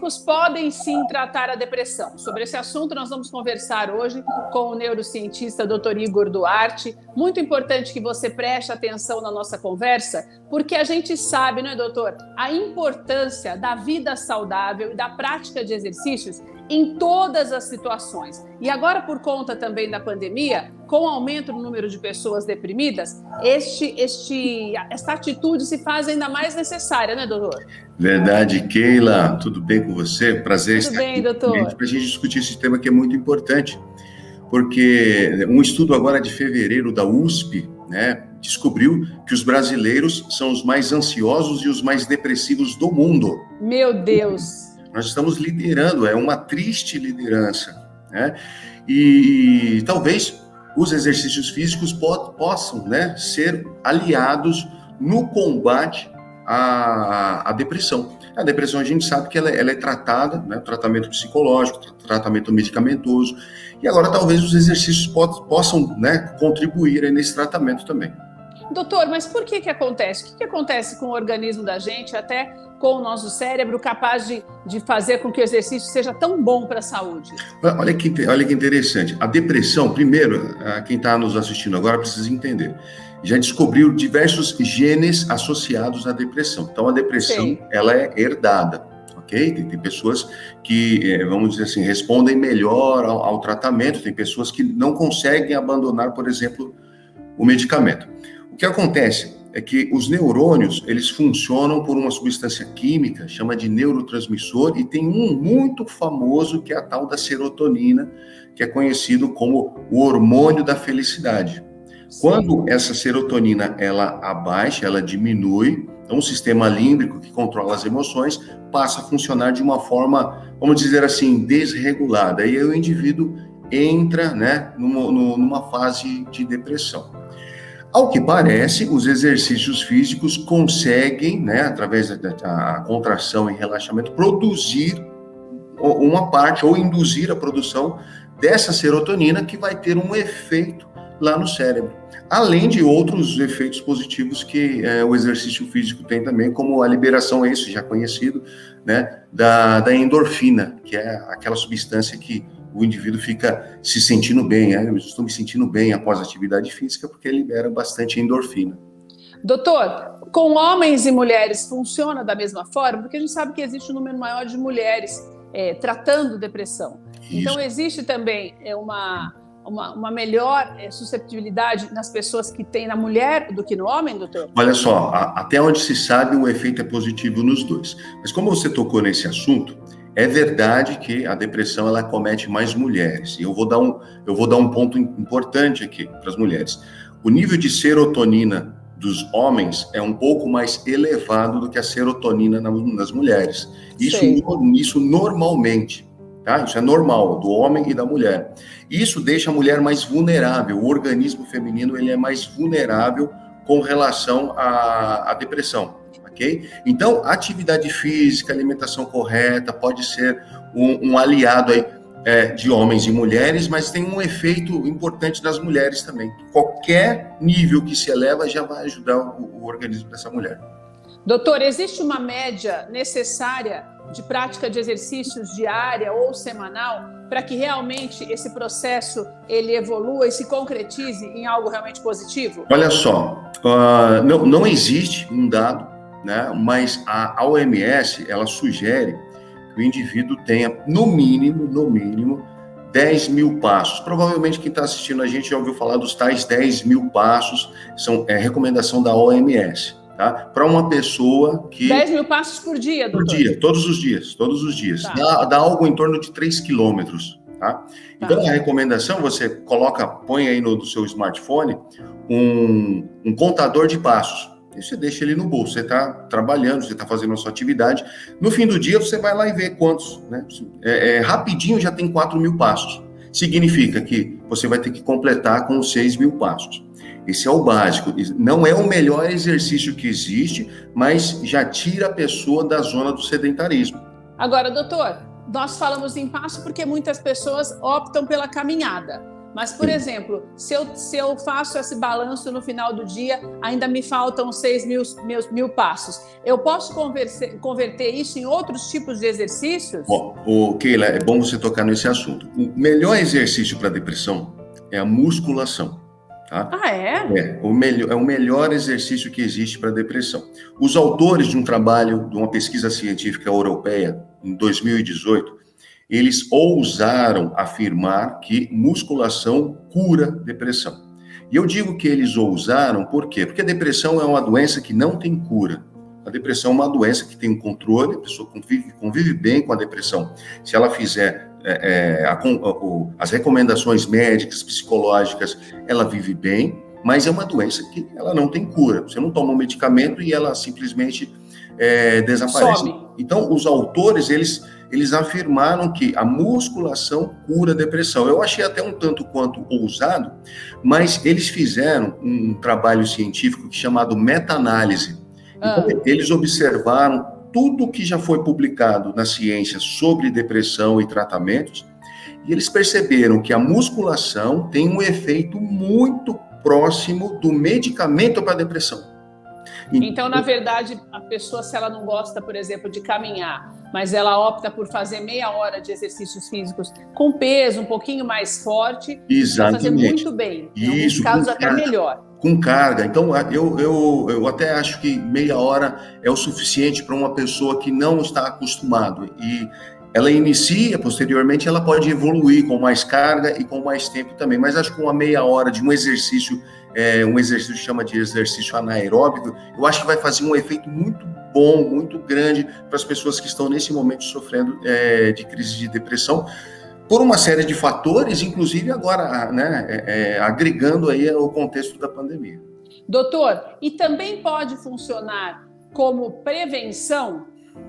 Físicos podem sim tratar a depressão. Sobre esse assunto, nós vamos conversar hoje com o neurocientista Dr. Igor Duarte. Muito importante que você preste atenção na nossa conversa, porque a gente sabe, não é, doutor, a importância da vida saudável e da prática de exercícios em todas as situações. E agora, por conta também da pandemia, com o aumento no número de pessoas deprimidas, este, este, esta atitude se faz ainda mais necessária, né, doutor? Verdade, Keila. Tudo bem com você? Prazer Tudo estar bem, aqui doutor. para a gente discutir esse tema que é muito importante. Porque um estudo agora de fevereiro da USP, né, descobriu que os brasileiros são os mais ansiosos e os mais depressivos do mundo. Meu Deus! Nós estamos liderando, é uma triste liderança. Né? E talvez os exercícios físicos po possam né, ser aliados no combate à, à, depressão. A depressão a gente sabe que ela, ela é tratada, né, tratamento psicológico, tratamento medicamentoso, e agora talvez os exercícios po possam né, contribuir nesse tratamento também. Doutor, mas por que que acontece? O que, que acontece com o organismo da gente, até com o nosso cérebro, capaz de, de fazer com que o exercício seja tão bom para a saúde? Olha que, olha que interessante. A depressão, primeiro, quem está nos assistindo agora precisa entender. Já descobriu diversos genes associados à depressão. Então, a depressão, Sim. ela é herdada. ok? Tem, tem, pessoas que, eh, vamos dizer assim, respondem melhor ao, ao, tratamento, tem pessoas que não conseguem abandonar, por exemplo, o medicamento. O que acontece? é que os neurônios, eles funcionam por uma substância química, chama de neurotransmissor, e tem um muito famoso que é a tal da serotonina, que é conhecido como o hormônio da felicidade. Sim. Quando essa serotonina ela abaixa, ela diminui, então o sistema límbico que controla as emoções passa a funcionar de uma forma, vamos dizer assim, desregulada. E aí o indivíduo entra, né, numa, numa fase de depressão. Ao que parece, os exercícios físicos conseguem, né, através da contração e relaxamento, produzir uma parte ou induzir a produção dessa serotonina que vai ter um efeito lá no cérebro. Além de outros efeitos positivos que é, o exercício físico tem também, como a liberação, esse já conhecido, né, da, da endorfina, que é aquela substância que o indivíduo fica se sentindo bem. Né? Eu estou me sentindo bem após a atividade física porque libera bastante endorfina. Doutor, com homens e mulheres funciona da mesma forma? Porque a gente sabe que existe um número maior de mulheres é, tratando depressão. Isso. Então, existe também é, uma, uma, uma, melhor é, susceptibilidade nas pessoas que têm na mulher do que no homem, doutor? Olha só, a, até onde se sabe, o efeito é positivo nos dois. Mas como você tocou nesse assunto, é verdade que a depressão ela comete mais mulheres. E eu vou dar um, eu vou dar um ponto importante aqui para as mulheres. O nível de serotonina dos homens é um pouco mais elevado do que a serotonina nas mulheres. Isso, isso normalmente, tá? Isso é normal do homem e da mulher. Isso deixa a mulher mais vulnerável. O organismo feminino ele é mais vulnerável com relação à, à depressão ok? Então, atividade física, alimentação correta pode ser um, um aliado aí é, de homens e mulheres, mas tem um efeito importante das mulheres também. Qualquer nível que se eleva já vai ajudar o, o organismo dessa mulher. Doutor, existe uma média necessária de prática de exercícios diária ou semanal para que realmente esse processo ele evolua e se concretize em algo realmente positivo? Olha só, uh, não, não existe um dado né? Mas a OMS ela sugere que o indivíduo tenha no mínimo, no mínimo, 10 mil passos. Provavelmente quem está assistindo a gente já ouviu falar dos tais 10 mil passos, são é recomendação da OMS, tá? Para uma pessoa que. 10 mil passos por dia, doutor? Por dia, todos os dias, todos os dias. Tá. Dá, dá algo em torno de 3 quilômetros. Tá? tá? Então, a recomendação, você coloca, põe aí no, no seu smartphone um, um contador de passos. E você deixa ele no bolso. Você está trabalhando, você está fazendo a sua atividade. No fim do dia, você vai lá e vê quantos. Né? É, é, rapidinho já tem 4 mil passos. Significa que você vai ter que completar com 6 mil passos. Esse é o básico. Não é o melhor exercício que existe, mas já tira a pessoa da zona do sedentarismo. Agora, doutor, nós falamos em passo porque muitas pessoas optam pela caminhada. Mas, por exemplo, se eu, se eu faço esse balanço no final do dia, ainda me faltam 6 mil, mil, mil passos. Eu posso converter, converter isso em outros tipos de exercícios? Bom, o Keila, é bom você tocar nesse assunto. O melhor exercício para depressão é a musculação. Tá? Ah, é? É o, melhor, é o melhor exercício que existe para depressão. Os autores de um trabalho, de uma pesquisa científica europeia, em 2018, eles ousaram afirmar que musculação cura depressão. E eu digo que eles ousaram, por quê? Porque a depressão é uma doença que não tem cura. A depressão é uma doença que tem um controle, a pessoa convive, convive bem com a depressão. Se ela fizer é, é, a, a, as recomendações médicas, psicológicas, ela vive bem, mas é uma doença que ela não tem cura. Você não toma um medicamento e ela simplesmente é, desaparece. Some. Então, os autores, eles, eles afirmaram que a musculação cura a depressão. Eu achei até um tanto quanto ousado, mas eles fizeram um trabalho científico chamado meta-análise. Então, ah. eles observaram tudo que já foi publicado na ciência sobre depressão e tratamentos, e eles perceberam que a musculação tem um efeito muito próximo do medicamento para depressão. Então, na verdade, a pessoa, se ela não gosta, por exemplo, de caminhar, mas ela opta por fazer meia hora de exercícios físicos com peso um pouquinho mais forte, Exatamente. vai fazer muito bem. Em Isso, alguns casos, até melhor com carga. Então, eu, eu, eu até acho que meia hora é o suficiente para uma pessoa que não está acostumado. E ela inicia, posteriormente, ela pode evoluir com mais carga e com mais tempo também. Mas acho que uma meia hora de um exercício, é, um exercício chama de exercício anaeróbico, eu acho que vai fazer um efeito muito bom, muito grande para as pessoas que estão nesse momento sofrendo é, de crise de depressão por uma série de fatores, inclusive agora, né, é, é, agregando aí o contexto da pandemia. Doutor, e também pode funcionar como prevenção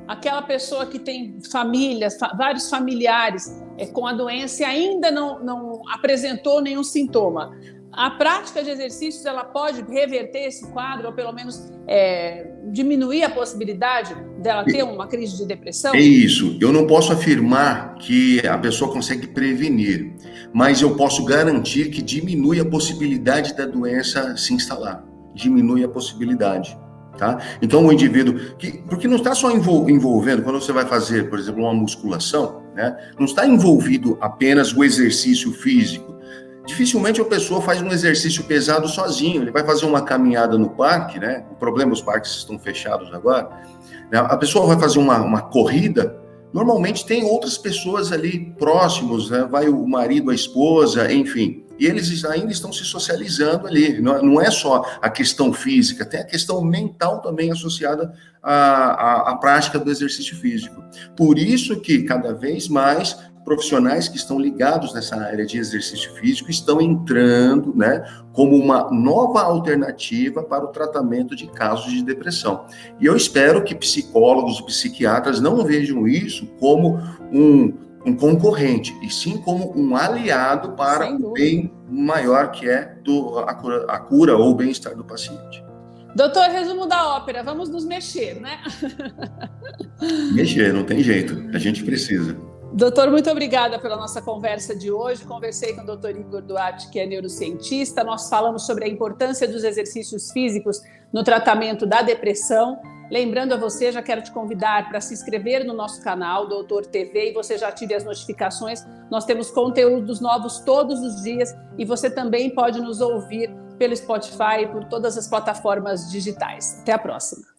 aquela pessoa que tem famílias, fa vários familiares é, com a doença e ainda não, não apresentou nenhum sintoma a prática de exercícios ela pode reverter esse quadro ou pelo menos é, diminuir a possibilidade dela ter uma crise de depressão? É isso. Eu não posso afirmar que a pessoa consegue prevenir, mas eu posso garantir que diminui a possibilidade da doença se instalar. Diminui a possibilidade. Tá? Então, o indivíduo, que, porque não está só envolvendo, quando você vai fazer, por exemplo, uma musculação, né, não está envolvido apenas o exercício físico, dificilmente a pessoa faz um exercício pesado sozinho. Ele vai fazer uma caminhada no parque, né? O problema, os parques estão fechados agora. Né? A pessoa vai fazer uma, uma corrida. Normalmente tem outras pessoas ali próximos, né? Vai o marido, a esposa, enfim. E eles ainda estão se socializando ali. Não é só a questão física, tem a questão mental também associada à, à, à prática do exercício físico. Por isso que cada vez mais profissionais que estão ligados nessa área de exercício físico estão entrando, né, como uma nova alternativa para o tratamento de casos de depressão. E eu espero que psicólogos psiquiatras não vejam isso como um, um concorrente, e sim como um aliado para o bem maior que é do, a, cura, a cura ou o bem-estar do paciente. Doutor, resumo da ópera, vamos nos mexer, né? Mexer, não tem jeito, a gente precisa. Doutor, muito obrigada pela nossa conversa de hoje. Conversei com o doutor Igor Duarte, que é neurocientista. Nós falamos sobre a importância dos exercícios físicos no tratamento da depressão. Lembrando a você, já quero te convidar para se inscrever no nosso canal, Doutor TV, e você já ative as notificações. Nós temos conteúdos novos todos os dias e você também pode nos ouvir pelo Spotify e por todas as plataformas digitais. Até a próxima.